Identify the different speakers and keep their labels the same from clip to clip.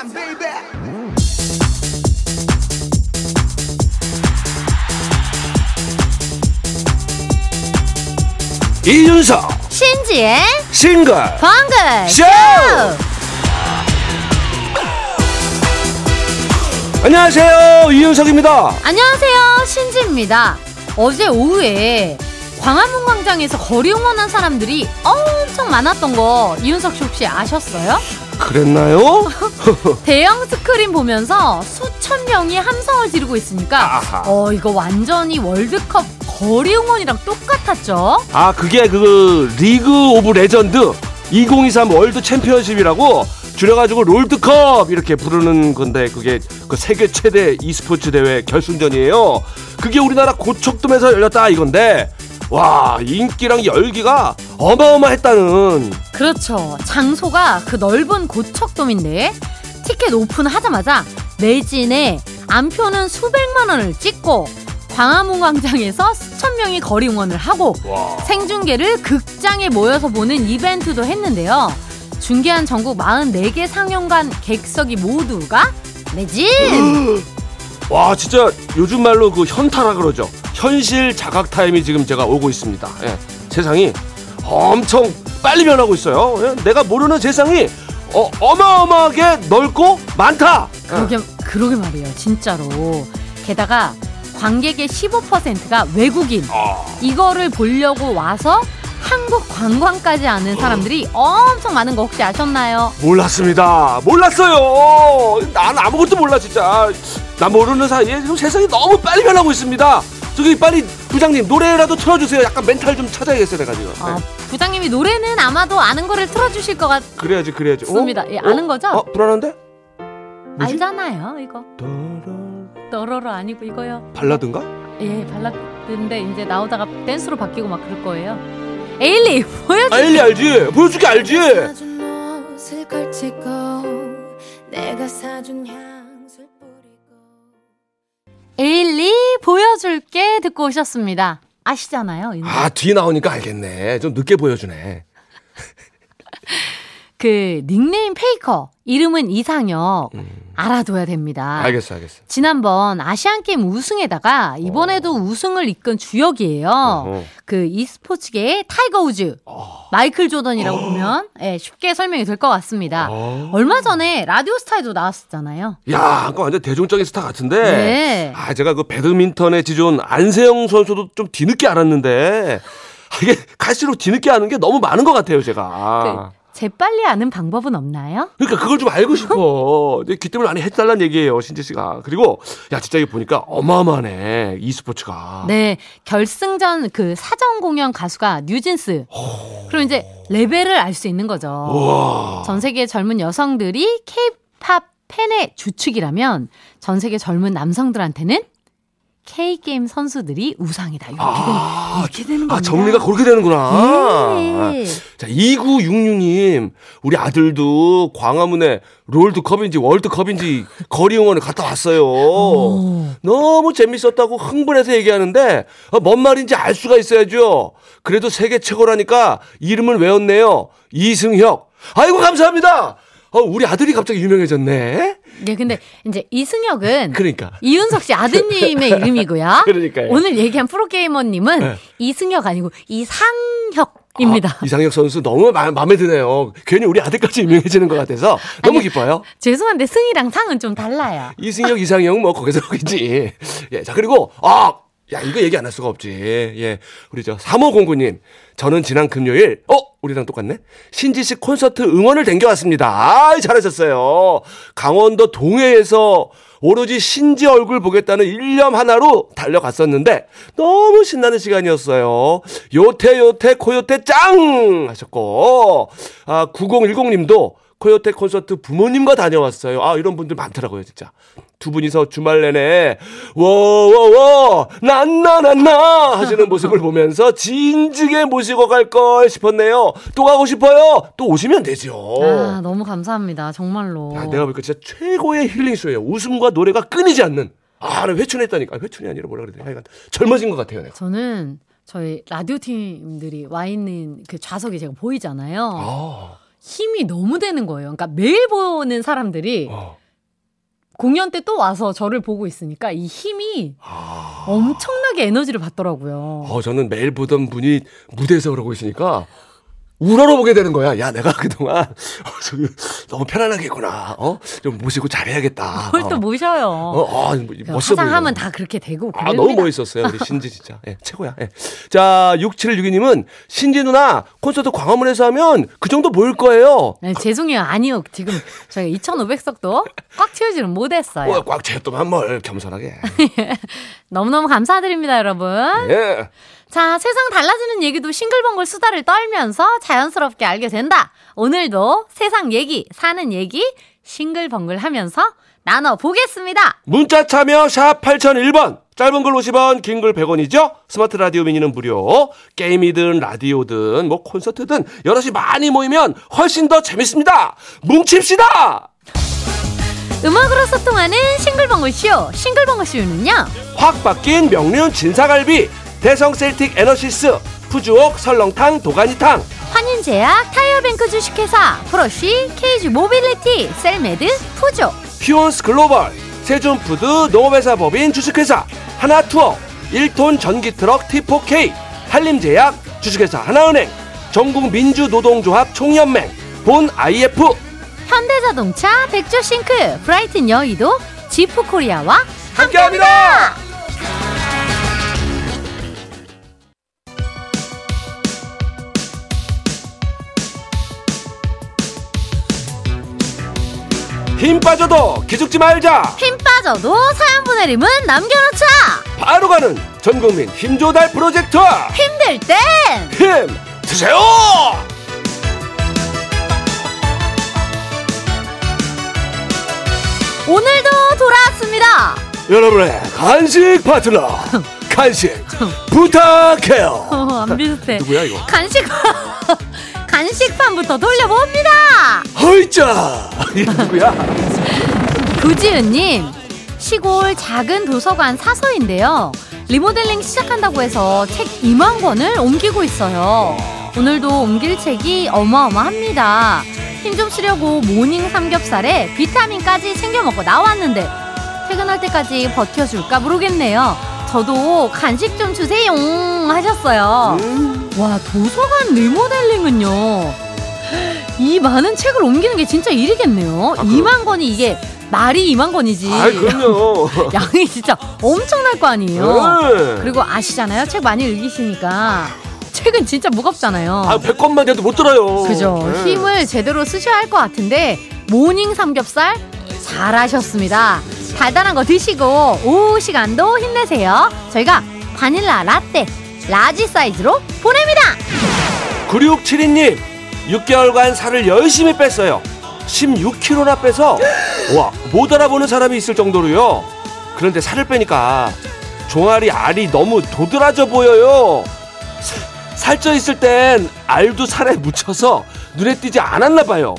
Speaker 1: time, baby.
Speaker 2: 이윤석
Speaker 3: 신지의
Speaker 2: 싱글
Speaker 3: 방글
Speaker 2: 쇼! 안녕하세요 이윤석입니다
Speaker 3: 안녕하세요 신지입니다 어제 오후에 광화문 광장에서 거리 응원한 사람들이 엄청 많았던 거 이윤석 씨 혹시 아셨어요?
Speaker 2: 그랬나요?
Speaker 3: 대형 스크린 보면서 수천 명이 함성을 지르고 있으니까
Speaker 2: 아하.
Speaker 3: 어 이거 완전히 월드컵 거리 응원이랑 똑같았죠?
Speaker 2: 아 그게 그 리그 오브 레전드 2023 월드 챔피언십이라고 줄여가지고 롤드컵 이렇게 부르는 건데 그게 그 세계 최대 e스포츠 대회 결승전이에요. 그게 우리나라 고척돔에서 열렸다 이건데 와 인기랑 열기가 어마어마했다는
Speaker 3: 그렇죠. 장소가 그 넓은 고척돔인데 티켓 오픈하자마자 매진에 안표는 수백만 원을 찍고 광화문 광장에서 수천 명이 거리 응원을 하고
Speaker 2: 와.
Speaker 3: 생중계를 극장에 모여서 보는 이벤트도 했는데요. 중계한 전국 44개 상영관 객석이 모두가 매진!
Speaker 2: 와 진짜 요즘 말로 그 현타라 그러죠. 현실 자각 타임이 지금 제가 오고 있습니다. 예, 세상이 엄청 빨리 변하고 있어요. 예, 내가 모르는 세상이 어, 어마어마하게 넓고 많다. 예.
Speaker 3: 그러게, 그러게 말이에요. 진짜로. 게다가 관객의 15%가 외국인.
Speaker 2: 아,
Speaker 3: 이거를 보려고 와서 한국 관광까지 아는 사람들이 엄청 많은 거 혹시 아셨나요?
Speaker 2: 몰랐습니다. 몰랐어요. 난 아무것도 몰라 진짜. 나 모르는 사이에 지금 세상이 너무 빨리 변하고 있습니다. 저기 빨리 부장님 노래라도 틀어주세요. 약간 멘탈 좀 찾아야겠어요 내가 지금.
Speaker 3: 어,
Speaker 2: 예.
Speaker 3: 부장님이 노래는 아마도 아는 거를 틀어주실 것
Speaker 2: 그래야지 그래야지. 어?
Speaker 3: 같습니다. 예, 아는 거죠?
Speaker 2: 어 불안한데? 뭐지?
Speaker 3: 알잖아요, 이거. 떠러러 아니고 이거요.
Speaker 2: 발라드인가?
Speaker 3: 예, 발라드인데 이제 나오다가 댄스로 바뀌고 막 그럴 거예요. 에일리 보여줘.
Speaker 2: 알리 알지? 보여줄게 알지?
Speaker 4: 사준 옷을 걸치고 내가 사준 뿌리고
Speaker 3: 에일리 보여줄게 듣고 오셨습니다. 아시잖아요.
Speaker 2: 아 뒤에 나오니까 알겠네. 좀 늦게 보여주네.
Speaker 3: 그 닉네임 페이커 이름은 이상혁 알아둬야 됩니다.
Speaker 2: 음. 알겠어 알겠어.
Speaker 3: 지난번 아시안 게임 우승에다가 이번에도 우승을 이끈 주역이에요.
Speaker 2: 어.
Speaker 3: 그 e스포츠계의 타이거 우즈, 마이클 조던이라고 보면 예, 쉽게 설명이 될 것 같습니다.
Speaker 2: 어.
Speaker 3: 얼마 전에 라디오 스타에도 나왔었잖아요.
Speaker 2: 야, 아까 완전 대중적인 스타 같은데.
Speaker 3: 네.
Speaker 2: 아, 제가 그 배드민턴의 지존 안세영 선수도 좀 뒤늦게 알았는데. 아, 이게 갈수록 뒤늦게 아는 게 너무 많은 것 같아요, 제가.
Speaker 3: 그, 재빨리 아는 방법은 없나요?
Speaker 2: 그러니까 그걸 좀 알고 싶어. 이제 기tem을 많이 해달라는 얘기예요, 신지 씨가. 그리고 야 진짜 이거 보니까 어마어마하네 e스포츠가.
Speaker 3: 네, 결승전 그 사전 공연 가수가 뉴진스. 그럼 이제 레벨을 알 수 있는 거죠.
Speaker 2: 우와.
Speaker 3: 전 세계 젊은 여성들이 K-팝 팬의 주축이라면 전 세계 젊은 남성들한테는 K-게임 선수들이 우상이다. 이렇게,
Speaker 2: 아,
Speaker 3: 되는, 이렇게 되는 겁니다.
Speaker 2: 아 정리가 그렇게 되는구나.
Speaker 3: 예.
Speaker 2: 자 2966님 우리 아들도 광화문에 롤드컵인지 월드컵인지 거리 응원을 갔다 왔어요. 너무 재밌었다고 흥분해서 얘기하는데 어, 뭔 말인지 알 수가 있어야죠. 그래도 세계 최고라니까 이름을 외웠네요. 이승혁. 아이고 감사합니다. 어, 우리 아들이 갑자기 유명해졌네.
Speaker 3: 네, 근데 이제 이승혁은
Speaker 2: 그러니까.
Speaker 3: 이윤석 씨 아드님의 이름이고요.
Speaker 2: 그러니까요.
Speaker 3: 오늘 얘기한 프로게이머님은
Speaker 2: 네.
Speaker 3: 이승혁 아니고 이상혁 입니다.
Speaker 2: 아, 이상혁 선수 너무 마, 마음에 드네요. 괜히 우리 아들까지 유명해지는 것 같아서 너무
Speaker 3: 아니,
Speaker 2: 기뻐요.
Speaker 3: 죄송한데 승이랑 상은 좀 달라요.
Speaker 2: 이승혁, 이상형 뭐 거기서 거기지. 예, 자 그리고 아, 야 이거 얘기 안 할 수가 없지. 예, 우리 저 3509님, 저는 지난 금요일, 어, 우리랑 똑같네. 신지 씨 콘서트 응원을 댕겨왔습니다. 아, 잘하셨어요. 강원도 동해에서 오로지 신지 얼굴 보겠다는 일념 하나로 달려갔었는데 너무 신나는 시간이었어요. 요태 요태 코요태 짱 하셨고 아 9010님도 코요태 콘서트 부모님과 다녀왔어요. 아 이런 분들 많더라고요 진짜. 두 분이서 주말 내내 워워워 난나난나 하시는 모습을 보면서 진지게 모시고 갈 걸 싶었네요. 또 가고 싶어요. 또 오시면 되죠.
Speaker 3: 아, 너무 감사합니다. 정말로.
Speaker 2: 야, 내가 보니까 진짜 최고의 힐링쇼예요. 웃음과 노래가 끊이지 않는. 아, 나 회춘했다니까. 회춘이 아니라 뭐라 그래야 돼. 하여간 젊어진 것 같아요, 내가.
Speaker 3: 저는 저희 라디오 팀들이 와 있는 그 좌석이 제가 보이잖아요.
Speaker 2: 아,
Speaker 3: 힘이 너무 되는 거예요. 그러니까 매일 보는 사람들이
Speaker 2: 어.
Speaker 3: 공연 때 또 와서 저를 보고 있으니까 이 힘이
Speaker 2: 아.
Speaker 3: 엄청나게 에너지를 받더라고요.
Speaker 2: 어, 저는 매일 보던 분이 무대에서 그러고 있으니까 우러러보게 되는 거야. 야, 내가 그동안 어, 너무 편안하겠구나. 어? 좀 모시고 잘해야겠다.
Speaker 3: 뭘또
Speaker 2: 어.
Speaker 3: 모셔요.
Speaker 2: 어, 아, 뭐,
Speaker 3: 그
Speaker 2: 멋있어 보여.
Speaker 3: 화장하면 다 그렇게 되고
Speaker 2: 아. 너무 멋있었어요. 우리 신지 진짜. 예, 최고야. 예. 자, 6762님은 신지 누나 콘서트 광화문에서 하면 그 정도 모일 거예요.
Speaker 3: 네, 죄송해요. 아니요. 지금 저희가 2,500석도 꽉 채우지는 못했어요.
Speaker 2: 어, 꽉 채웠더만 뭘 겸손하게.
Speaker 3: 너무너무 감사드립니다, 여러분.
Speaker 2: 예.
Speaker 3: 자, 세상 달라지는 얘기도 싱글벙글 수다를 떨면서 자연스럽게 알게 된다. 오늘도 세상 얘기, 사는 얘기 싱글벙글 하면서 나눠보겠습니다.
Speaker 2: 문자 참여 샵 8001번. 짧은 글 50원, 긴 글 100원이죠? 스마트 라디오 미니는 무료. 게임이든 라디오든 뭐 콘서트든 여럿이 많이 모이면 훨씬 더 재밌습니다. 뭉칩시다.
Speaker 3: 음악으로 소통하는 싱글벙글 쇼. 싱글벙글 쇼는요.
Speaker 2: 확 바뀐 명륜 진사갈비, 대성 셀틱 에너시스, 푸주옥 설렁탕 도가니탕,
Speaker 3: 환인제약, 타이어뱅크 주식회사, 프로쉬, 케이지 모빌리티, 셀메드, 푸조.
Speaker 2: 피온스 글로벌, 세준푸드 농업회사 법인 주식회사, 하나투어, 1톤 전기트럭 T4K, 한림제약, 주식회사 하나은행, 전국민주노동조합 총연맹, 본 IF,
Speaker 3: 현대자동차, 백조싱크, 브라이튼 여의도, 지프코리아와
Speaker 2: 함께합니다. 힘 빠져도 기죽지 말자.
Speaker 3: 힘 빠져도 사연 보내림은 남겨놓자.
Speaker 2: 바로 가는 전국민 힘조달 프로젝트.
Speaker 3: 힘들 땐
Speaker 2: 힘 드세요.
Speaker 3: 오늘도 돌아왔습니다.
Speaker 2: 여러분의 간식 파트너 간식 부탁해요.
Speaker 3: 어, 안 비슷해.
Speaker 2: 누구야 이거?
Speaker 3: 간식 간식판부터 돌려봅니다.
Speaker 2: 이거 누구야?
Speaker 3: 구지은님 시골 작은 도서관 사서인데요. 리모델링 시작한다고 해서 책 2만 권을 옮기고 있어요. 오늘도 옮길 책이 어마어마합니다. 힘 좀 쓰려고 모닝 삼겹살에 비타민까지 챙겨 먹고 나왔는데 퇴근할 때까지 버텨줄까 모르겠네요. 저도 간식 좀 주세요. 하셨어요.
Speaker 2: 음,
Speaker 3: 와 도서관 리모델링은요. 이 많은 책을 옮기는 게 진짜 일이겠네요.
Speaker 2: 아, 그럼-
Speaker 3: 2만 권이 이게 말이 2만 권이지.
Speaker 2: 아이 그럼요.
Speaker 3: 양이 진짜 엄청날 거 아니에요.
Speaker 2: 네.
Speaker 3: 그리고 아시잖아요. 책 많이 읽으시니까. 책은 진짜 무겁잖아요.
Speaker 2: 아 100권만 돼도 못 들어요.
Speaker 3: 그죠.
Speaker 2: 네.
Speaker 3: 힘을 제대로 쓰셔야 할 것 같은데 모닝 삼겹살 잘하셨습니다 달달한 거 드시고 오후 시간도 힘내세요. 저희가 바닐라 라떼 라지 사이즈로 보냅니다.
Speaker 2: 9672님 6개월간 살을 열심히 뺐어요. 16kg나 빼서 와 못 알아보는 사람이 있을 정도로요. 그런데 살을 빼니까 종아리 알이 너무 도드라져 보여요. 사- 살쪄 있을 땐 알도 살에 묻혀서 눈에 띄지 않았나 봐요.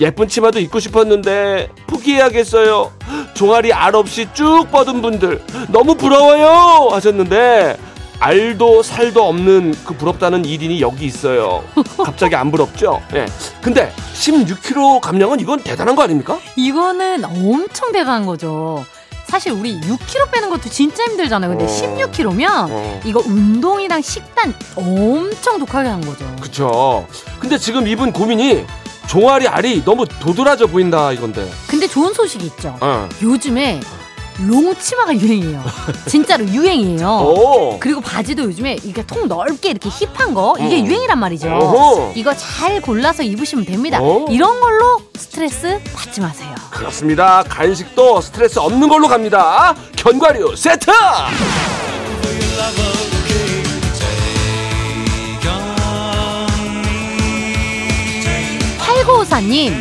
Speaker 2: 예쁜 치마도 입고 싶었는데 포기해야겠어요 종아리 알 없이 쭉 뻗은 분들 너무 부러워요 하셨는데 알도 살도 없는 그 부럽다는 1인이 여기 있어요. 갑자기 안 부럽죠? 예. 근데 16kg 감량은 이건 대단한 거 아닙니까?
Speaker 3: 이거는 엄청 대단한 거죠. 사실 우리 6kg 빼는 것도 진짜 힘들잖아요. 근데
Speaker 2: 어.
Speaker 3: 16kg면
Speaker 2: 어.
Speaker 3: 이거 운동이랑 식단 엄청 독하게 한 거죠.
Speaker 2: 그쵸. 근데 지금 이분 고민이 종아리 알이 너무 도드라져 보인다 이건데.
Speaker 3: 근데 좋은 소식이 있죠.
Speaker 2: 어.
Speaker 3: 요즘에 롱치마가 유행이에요. 진짜로 유행이에요.
Speaker 2: 오.
Speaker 3: 그리고 바지도 요즘에 이렇게 통 넓게 이렇게 힙한 거 이게
Speaker 2: 어.
Speaker 3: 유행이란 말이죠.
Speaker 2: 어허.
Speaker 3: 이거 잘 골라서 입으시면 됩니다.
Speaker 2: 어.
Speaker 3: 이런 걸로 스트레스 받지 마세요.
Speaker 2: 그렇습니다. 간식도 스트레스 없는 걸로 갑니다. 견과류 세트!
Speaker 3: 8954님,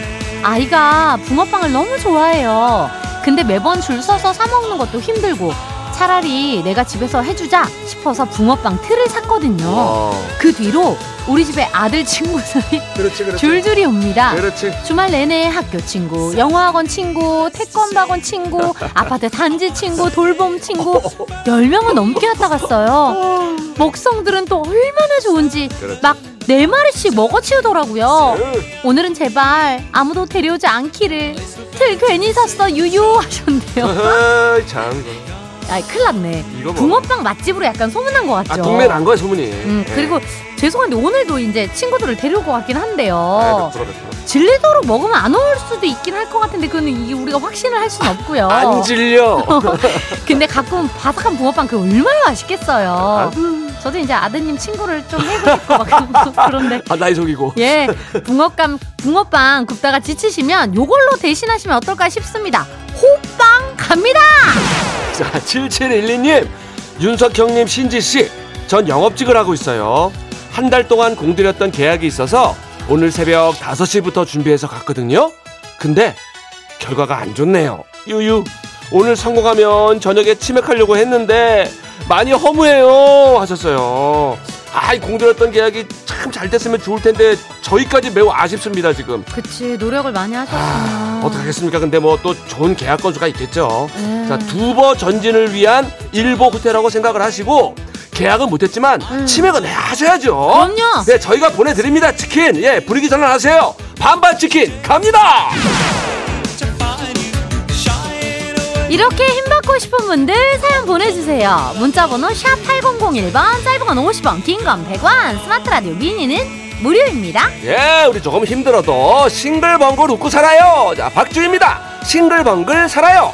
Speaker 3: 아이가 붕어빵을 너무 좋아해요. 근데 매번 줄 서서 사먹는 것도 힘들고, 차라리 내가 집에서 해주자 싶어서 붕어빵 틀을 샀거든요.
Speaker 2: 어.
Speaker 3: 그 뒤로 우리 집에 아들 친구들이
Speaker 2: 그렇지, 그렇지.
Speaker 3: 줄줄이 옵니다.
Speaker 2: 그렇지.
Speaker 3: 주말 내내 학교 친구, 영어학원 친구, 태권도학원 친구, 아파트 단지 친구, 돌봄 친구 10명은 넘게 왔다 갔어요. 먹성들은 또 얼마나 좋은지. 막 네 마리씩 먹어치우더라고요. 오늘은 제발 아무도 데려오지 않기를. 틀 괜히 샀어 유유 하셨네요. 아, 큰일 났네.
Speaker 2: 이거 뭐.
Speaker 3: 붕어빵 맛집으로 약간 소문난 것 같죠.
Speaker 2: 아, 동네 난 거야, 소문이.
Speaker 3: 음,
Speaker 2: 예.
Speaker 3: 그리고 죄송한데 오늘도 이제 친구들을 데려올 것 같긴
Speaker 2: 아,
Speaker 3: 한데요.
Speaker 2: 몇 프로.
Speaker 3: 질리도록 먹으면 안 올 수도 있긴 할 것 같은데 그거는 이게 우리가 확신을 할 수는 없고요.
Speaker 2: 안 질려.
Speaker 3: 근데 가끔 바삭한 붕어빵 그 얼마나 맛있겠어요.
Speaker 2: 아유.
Speaker 3: 저도 이제 아드님 친구를 좀 해보고 싶고 막 그런데
Speaker 2: 아, 나이 속이고.
Speaker 3: 예 붕어빵 붕어빵 굽다가 지치시면 요걸로 대신하시면 어떨까 싶습니다. 호빵 갑니다.
Speaker 2: 자, 7712님, 윤석 형님, 신지 씨, 전 영업직을 하고 있어요. 한 달 동안 공들였던 계약이 있어서 오늘 새벽 5시부터 준비해서 갔거든요. 근데 결과가 안 좋네요. 유유. 오늘 성공하면 저녁에 치맥하려고 했는데 많이 허무해요. 하셨어요. 아, 이 공들였던 계약이 참 잘 됐으면 좋을 텐데 저희까지 매우 아쉽습니다, 지금.
Speaker 3: 그치 노력을 많이
Speaker 2: 아, 어떡하겠습니까? 근데 뭐 또 좋은 계약 건수가 있겠죠.
Speaker 3: 네.
Speaker 2: 자, 두버 전진을 위한 일보 호텔이라고 생각을 하시고 계약은 못했지만
Speaker 3: 음.
Speaker 2: 치맥은 해 하셔야죠.
Speaker 3: 그럼요.
Speaker 2: 네, 저희가 보내드립니다. 치킨. 예, 분위기 전환하세요. 반반 치킨 갑니다.
Speaker 3: 이렇게 힘받고 싶은 분들 사연 보내주세요. 문자번호 샵 8001번, 짧은 건 50원, 긴 건 100원, 스마트 라디오 미니는 무료입니다.
Speaker 2: 예, 우리 조금 힘들어도 싱글벙글 웃고 살아요. 자, 박주입니다. 싱글벙글 살아요.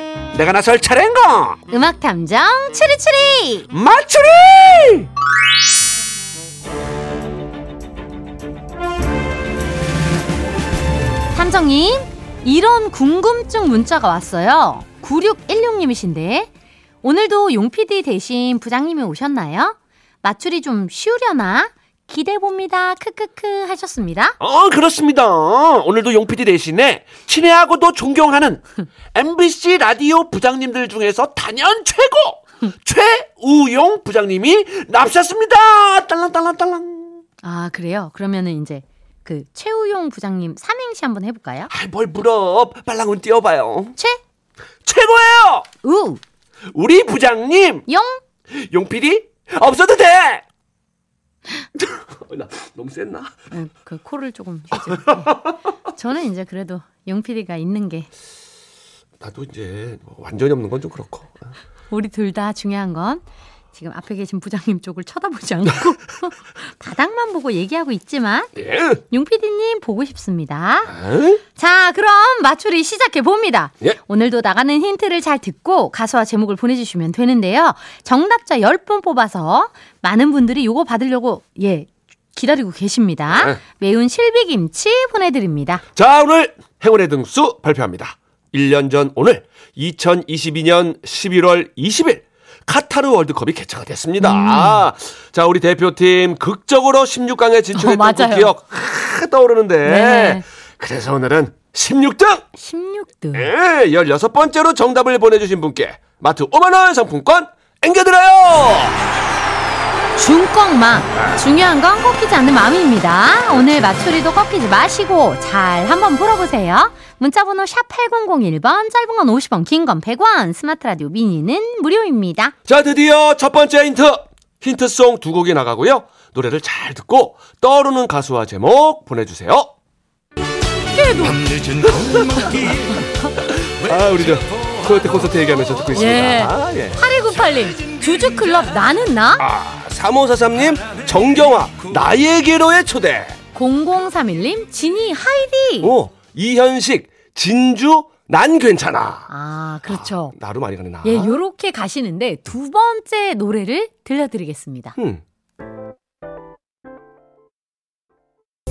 Speaker 2: 내가 나설 차례인가?
Speaker 3: 음악 탐정 추리추리.
Speaker 2: 맞추리!
Speaker 3: 탐정님, 이런 궁금증 문자가 왔어요. 9616님이신데, 오늘도 용 PD 대신 부장님이 오셨나요? 맞추리 좀 쉬우려나? 기대해봅니다. 크크크 하셨습니다.
Speaker 2: 어, 그렇습니다. 오늘도 용PD 대신에 친애하고도 존경하는 MBC 라디오 부장님들 중에서 단연 최고! 최우용 부장님이 납셨습니다! 딸랑딸랑딸랑.
Speaker 3: 아, 그래요? 그러면은 이제 그 최우용 부장님 삼행시 한번 해볼까요?
Speaker 2: 아이, 뭘 물어. 빨랑은 띄워봐요.
Speaker 3: 최,
Speaker 2: 최고예요!
Speaker 3: 우,
Speaker 2: 우리 부장님!
Speaker 3: 용,
Speaker 2: 용PD? 없어도 돼! 나 너무 셌나?
Speaker 3: 네, 그 코를 조금. 네. 저는 이제 그래도 용 PD가 있는 게
Speaker 2: 나도 이제 뭐 완전히 없는 건 좀 그렇고.
Speaker 3: 우리 둘 다 중요한 건 지금 앞에 계신 부장님 쪽을 쳐다보지 않고 바닥만 보고 얘기하고 있지만
Speaker 2: 예.
Speaker 3: 용 PD님 보고 싶습니다.
Speaker 2: 에?
Speaker 3: 자, 그럼 맞추리 시작해 봅니다.
Speaker 2: 예.
Speaker 3: 오늘도 나가는 힌트를 잘 듣고 가수와 제목을 보내주시면 되는데요. 정답자 10분 뽑아서 많은 분들이 요거 받으려고 예 기다리고 계십니다.
Speaker 2: 네.
Speaker 3: 매운 실비김치 보내드립니다.
Speaker 2: 자, 오늘 행운의 등수 발표합니다. 1년 전 오늘 2022년 11월 20일 카타르 월드컵이 개최가 됐습니다. 자, 우리 대표팀 극적으로 16강에 진출했던
Speaker 3: 어,
Speaker 2: 그. 기억 하, 떠오르는데
Speaker 3: 네.
Speaker 2: 그래서 오늘은 16등
Speaker 3: 16등.
Speaker 2: 예, 16번째로 정답을 보내주신 분께 마트 5만원 상품권 앵겨드려요!
Speaker 3: 중꺾마 중요한 건 꺾이지 않는 마음입니다. 오늘 맞추리도 꺾이지 마시고 잘 한번 풀어보세요. 문자번호 샵 8001번 짧은 건 50원 긴 건 100원 스마트 라디오 미니는 무료입니다.
Speaker 2: 자, 드디어 첫 번째 힌트. 힌트송 두 곡이 나가고요. 노래를 잘 듣고 떠오르는 가수와 제목 보내주세요. 아, 우리 저 코요태 콘서트 얘기하면서 듣고 있습니다.
Speaker 3: 예.
Speaker 2: 아, 예.
Speaker 3: 8298님 주주클럽 나는 나
Speaker 2: 아, 3543님, 정경화, 나에게로의 초대.
Speaker 3: 0031님 진이 하이디
Speaker 2: 오, 이현식, 진주, 난 괜찮아.
Speaker 3: 아 그렇죠.
Speaker 2: 나로 많이 가네, 나.
Speaker 3: 예 요렇게 가시는데 두 번째 노래를 들려드리겠습니다.
Speaker 2: 음.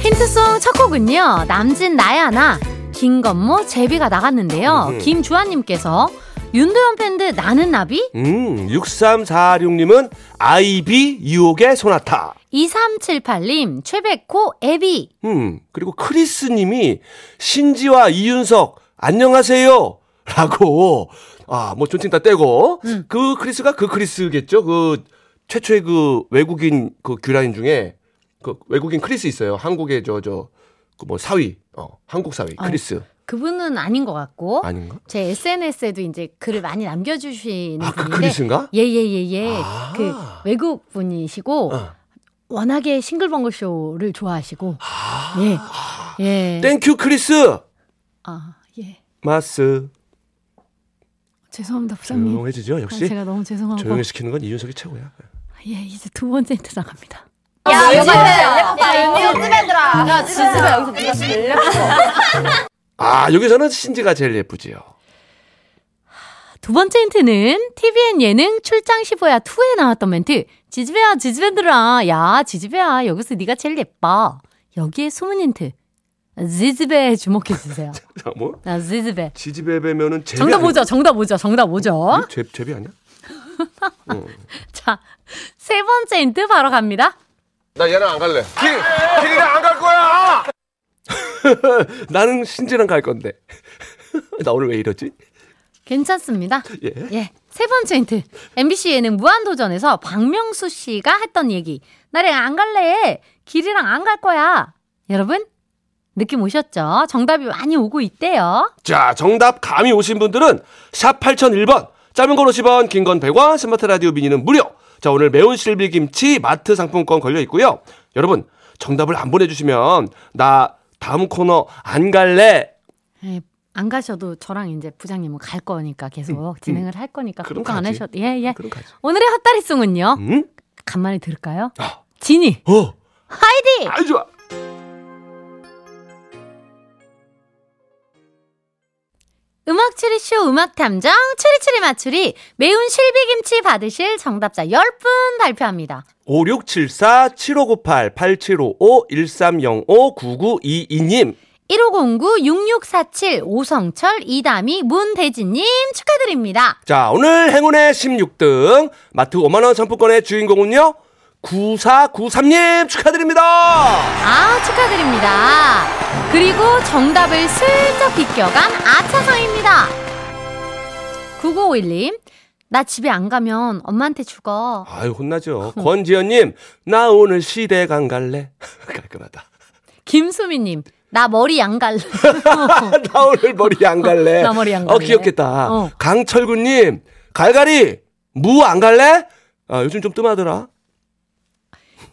Speaker 3: 힌트송 첫 곡은요. 남진 나야 나 김건모 제비가 나갔는데요.
Speaker 2: 음흠.
Speaker 3: 김주환님께서 윤도현 밴드 나는 나비
Speaker 2: 음, 6346님은 아이비 유혹의 소나타.
Speaker 3: 2378님 최백호 애비
Speaker 2: 음, 그리고 크리스님이 신지와 이윤석 안녕하세요. 라고 아, 뭐 존칭 다 떼고
Speaker 3: 음.
Speaker 2: 그 크리스가 그 크리스겠죠. 그 최초의 그 외국인 그 규라인 중에 그 외국인 크리스 있어요. 한국의 저저그 뭐 사위, 어, 한국 사위
Speaker 3: 어.
Speaker 2: 크리스
Speaker 3: 그분은 아닌 것 같고
Speaker 2: 아닌가?
Speaker 3: 제 SNS에도 이제 글을 많이 남겨주시는
Speaker 2: 아, 그
Speaker 3: 분인데
Speaker 2: 크리스인가?
Speaker 3: 예예 예 예
Speaker 2: 아.
Speaker 3: 그 외국 분이시고
Speaker 2: 어.
Speaker 3: 워낙에 싱글벙글 쇼를 좋아하시고
Speaker 2: 아.
Speaker 3: 예 예.
Speaker 2: thank you 크리스.
Speaker 3: 아 예.
Speaker 2: 마스
Speaker 3: 죄송합니다 부장님.
Speaker 2: 조용해지죠.
Speaker 3: 아,
Speaker 2: 역시
Speaker 3: 제가 너무 죄송하고
Speaker 2: 조용히 시키는 건 이윤석이 최고야.
Speaker 3: 예 이제 두 번째 힌트 나갑니다.
Speaker 5: 야, 요즘에 야, 요즘애들아. 야, 지집애 여기서 네가 제일 예뻐.
Speaker 2: 아 여기서는 신지가 제일 예쁘지요.
Speaker 3: 두 번째 힌트는 TVN 예능 출장 15야 2에 나왔던 멘트. 지지배야 지지배들아 야 지지배야 여기서 네가 제일 예뻐. 여기에 숨은 힌트. 지지배에 주목해 주세요.
Speaker 2: 자, 뭐
Speaker 3: 아, 지지배.
Speaker 2: 지지배배면은 제비
Speaker 3: 정답 오죠. 정답 오죠. 정답.
Speaker 2: 제, 제비 아니야?
Speaker 3: 자, 세 번째 힌트 바로 갑니다.
Speaker 6: 나 얘랑 안 갈래. 길, 길이랑 안 갈 거야.
Speaker 2: 나는 신지랑 갈 건데. 나 오늘 왜 이러지?
Speaker 3: 괜찮습니다.
Speaker 2: 예.
Speaker 3: 예. 세 번째 힌트. MBC 예능 무한도전에서 박명수 씨가 했던 얘기. 나랑 안 갈래. 길이랑 안 갈 거야. 여러분, 느낌 오셨죠? 정답이 많이 오고 있대요.
Speaker 2: 자, 정답 감이 오신 분들은 샵 8001번, 짧은 건 50원, 긴 건 100원, 스마트 라디오 미니는 무료. 자, 오늘 매운 실비김치 마트 상품권 걸려 있고요. 여러분, 정답을 안 보내주시면 나 다음 코너 안 갈래.
Speaker 3: 예, 안 가셔도 저랑 이제 부장님은 갈 거니까 계속 진행을 할 거니까
Speaker 2: 음, 그럼
Speaker 3: 걱정 안. 하셔도 예, 예.
Speaker 2: 가지.
Speaker 3: 오늘의 헛다리송은요.
Speaker 2: 응?
Speaker 3: 간만에 들을까요?
Speaker 2: 아.
Speaker 3: 지니,
Speaker 2: 어,
Speaker 3: 하이디!
Speaker 2: 아주 좋아.
Speaker 3: 음악 추리쇼 음악 탐정 추리추리 맞추리 매운 실비김치 받으실 정답자 10분 발표합니다.
Speaker 2: 5674-7598-8755-1305-9922님.
Speaker 3: 1509-6647 오성철 이다미 문대진님 축하드립니다.
Speaker 2: 자, 오늘 행운의 16등 마트 5만원 상품권의 주인공은요, 9493님 축하드립니다!
Speaker 3: 아 축하드립니다. 그리고 정답을 슬쩍 비껴간 아차상입니다. 9951님 나 집에 안 가면 엄마한테 죽어.
Speaker 2: 아유, 혼나죠. 권지연님, 나 오늘 시댁 안 갈래? 깔끔하다.
Speaker 3: 김수미님 나 머리 안 갈래.
Speaker 2: 나 오늘 머리 안 갈래?
Speaker 3: 나 머리 안
Speaker 2: 어,
Speaker 3: 갈래.
Speaker 2: 귀엽겠다.
Speaker 3: 어.
Speaker 2: 강철구님, 갈갈이, 무 안 갈래? 아, 요즘 좀 뜸하더라.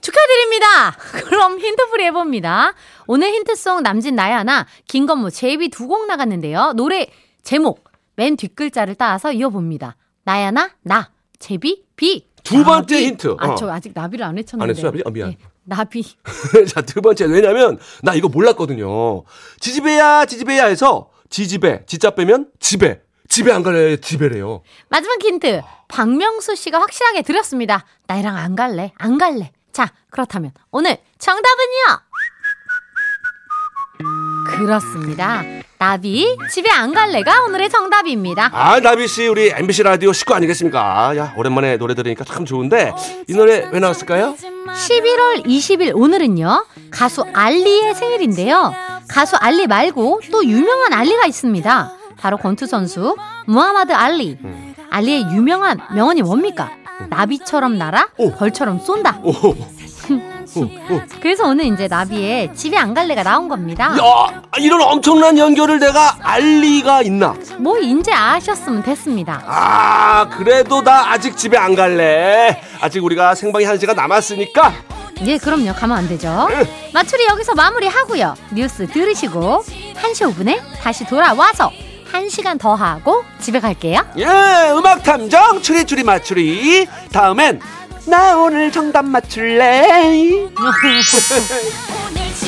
Speaker 3: 축하드립니다. 그럼 힌트풀이 해봅니다. 오늘 힌트송 남진 나야나 김건모 제이비 두 곡 나갔는데요. 노래 제목 맨 뒷글자를 따서 이어봅니다. 나야나 나 제비 비.
Speaker 2: 두 번째
Speaker 3: 나비.
Speaker 2: 힌트.
Speaker 3: 아,
Speaker 2: 어.
Speaker 3: 저 아직 나비를 안 외쳤는데.
Speaker 2: 안 했어요? 아, 미안.
Speaker 3: 예, 나비.
Speaker 2: 자, 두 번째. 왜냐면, 나 이거 몰랐거든요. 지지배야, 지지배야 해서, 지지배, 지자 빼면 집에. 집에 안 갈래, 집에래요.
Speaker 3: 마지막 힌트. 박명수 씨가 확실하게 드렸습니다. 나이랑 안 갈래. 안 갈래. 자, 그렇다면 오늘 정답은요? 그렇습니다. 나비 집에 안 갈래가 오늘의 정답입니다.
Speaker 2: 아, 나비 씨, 우리 MBC 라디오 식구 아니겠습니까? 야, 오랜만에 노래 들으니까 참 좋은데, 이 노래 왜 나왔을까요?
Speaker 3: 11월 20일 오늘은요. 가수 알리의 생일인데요. 가수 알리 말고 또 유명한 알리가 있습니다. 바로 권투 선수 무하마드 알리. 알리의 유명한 명언이 뭡니까? 나비처럼 날아
Speaker 2: 오.
Speaker 3: 벌처럼 쏜다.
Speaker 2: 오.
Speaker 3: 그래서 오늘 이제 나비의 집에 안 갈래가 나온 겁니다.
Speaker 2: 야, 이런 엄청난 연결을 내가 알 리가 있나?
Speaker 3: 뭐 이제 아셨으면 됐습니다.
Speaker 2: 아, 그래도 나 아직 집에 안 갈래. 아직 우리가 생방이 한 시간 남았으니까.
Speaker 3: 예, 그럼요. 가면 안 되죠. 마추리 여기서 마무리하고요. 뉴스 들으시고 1시 5분에 다시 돌아와서 1시간 더 하고 집에 갈게요.
Speaker 2: 예, 음악 탐정 추리추리 맞추리. 다음엔 나 오늘 정답 맞출래.
Speaker 4: 오늘